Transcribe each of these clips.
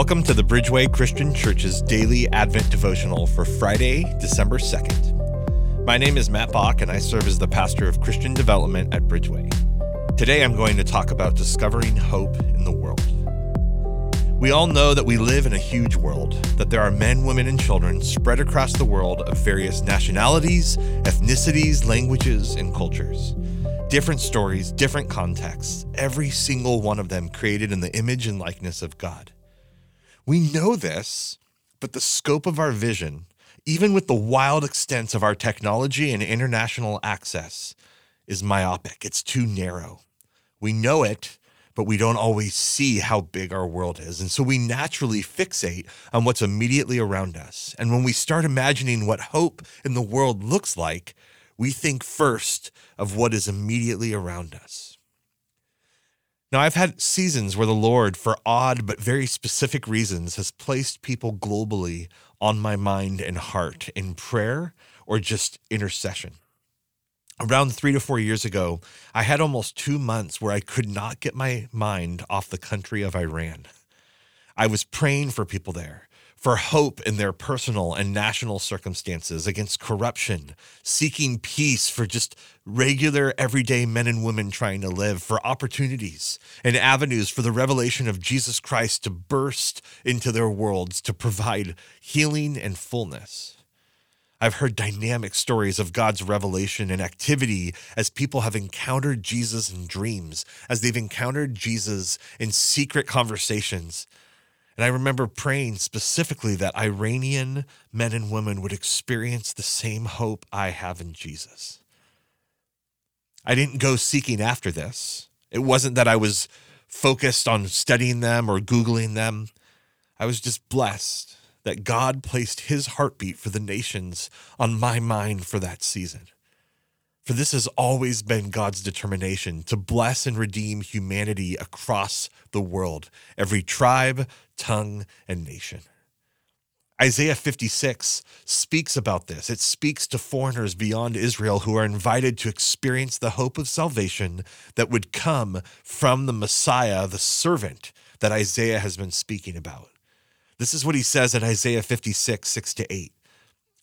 Welcome to the Bridgeway Christian Church's daily Advent devotional for Friday, December 2nd. My name is Matt Bach, and I serve as the pastor of Christian development at Bridgeway. Today, I'm going to talk about discovering hope in the world. We all know that we live in a huge world, that there are men, women, and children spread across the world of various nationalities, ethnicities, languages, and cultures. Different stories, different contexts, every single one of them created in the image and likeness of God. We know this, but the scope of our vision, even with the wild extents of our technology and international access, is myopic. It's too narrow. We know it, but we don't always see how big our world is. And so we naturally fixate on what's immediately around us. And when we start imagining what hope in the world looks like, we think first of what is immediately around us. Now, I've had seasons where the Lord, for odd but very specific reasons, has placed people globally on my mind and heart in prayer or just intercession. Around three to four years ago, I had almost two months where I could not get my mind off the country of Iran. I was praying for people there for hope in their personal and national circumstances, against corruption, seeking peace for just regular, everyday men and women trying to live, for opportunities and avenues for the revelation of Jesus Christ to burst into their worlds, to provide healing and fullness. I've heard dynamic stories of God's revelation and activity as people have encountered Jesus in dreams, as they've encountered Jesus in secret conversations, and I remember praying specifically that Iranian men and women would experience the same hope I have in Jesus. I didn't go seeking after this. It wasn't that I was focused on studying them or Googling them. I was just blessed that God placed his heartbeat for the nations on my mind for that season. For this has always been God's determination to bless and redeem humanity across the world, every tribe, tongue, and nation. Isaiah 56 speaks about this. It speaks to foreigners beyond Israel who are invited to experience the hope of salvation that would come from the Messiah, the servant that Isaiah has been speaking about. This is what he says in Isaiah 56, 6 to 8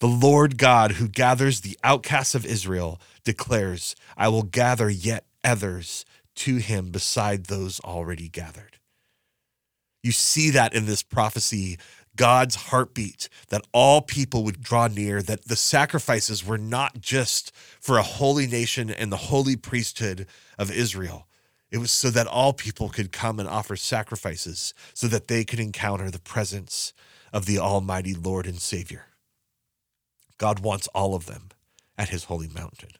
The Lord God, who gathers the outcasts of Israel, declares, I will gather yet others to him beside those already gathered. You see that in this prophecy, God's heartbeat, that all people would draw near, that the sacrifices were not just for a holy nation and the holy priesthood of Israel. It was so that all people could come and offer sacrifices so that they could encounter the presence of the Almighty Lord and Savior. God wants all of them at his holy mountain.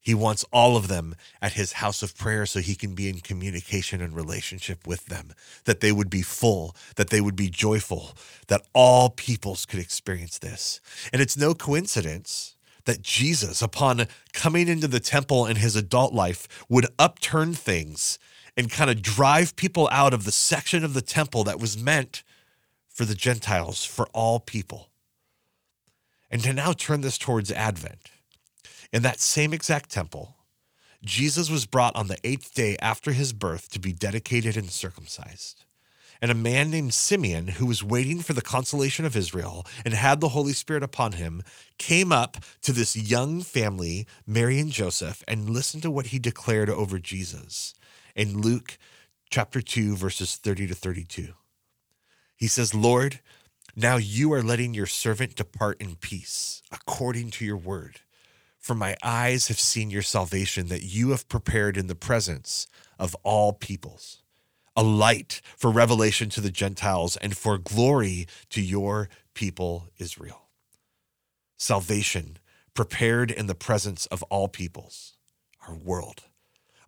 He wants all of them at his house of prayer so he can be in communication and relationship with them, that they would be full, that they would be joyful, that all peoples could experience this. And it's no coincidence that Jesus, upon coming into the temple in his adult life, would upturn things and kind of drive people out of the section of the temple that was meant for the Gentiles, for all people and to now turn this towards Advent. In that same exact temple, Jesus was brought on the eighth day after his birth to be dedicated and circumcised. And a man named Simeon, who was waiting for the consolation of Israel and had the Holy Spirit upon him, came up to this young family, Mary and Joseph, and listened to what he declared over Jesus in Luke chapter 2, verses 30 to 32. He says, Lord, now you are letting your servant depart in peace, according to your word. For my eyes have seen your salvation that you have prepared in the presence of all peoples, a light for revelation to the Gentiles and for glory to your people Israel. Salvation prepared in the presence of all peoples, our world,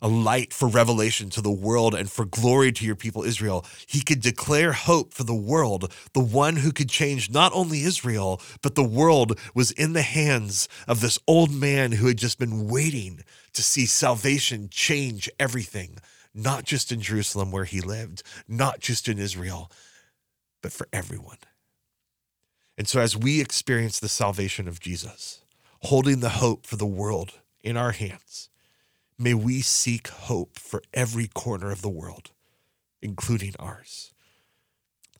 a light for revelation to the world and for glory to your people Israel. He could declare hope for the world. The one who could change not only Israel, but the world was in the hands of this old man who had just been waiting to see salvation change everything, not just in Jerusalem where he lived, not just in Israel, but for everyone. And so as we experience the salvation of Jesus, holding the hope for the world in our hands, May we seek hope for every corner of the world, including ours.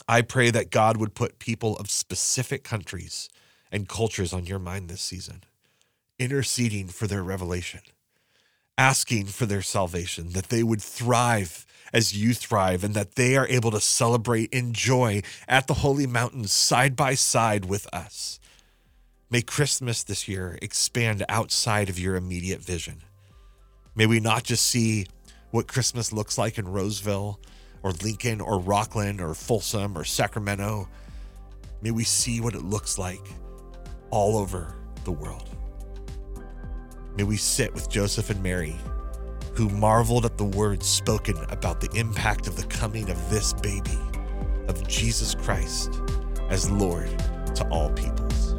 I pray that God would put people of specific countries and cultures on your mind this season, interceding for their revelation, asking for their salvation, that they would thrive as you thrive, and that they are able to celebrate in joy at the holy mountains side by side with us. May Christmas this year expand outside of your immediate vision. May we not just see what Christmas looks like in Roseville or Lincoln or Rocklin or Folsom or Sacramento. May we see what it looks like all over the world. May we sit with Joseph and Mary, who marveled at the words spoken about the impact of the coming of this baby, of Jesus Christ as Lord to all peoples.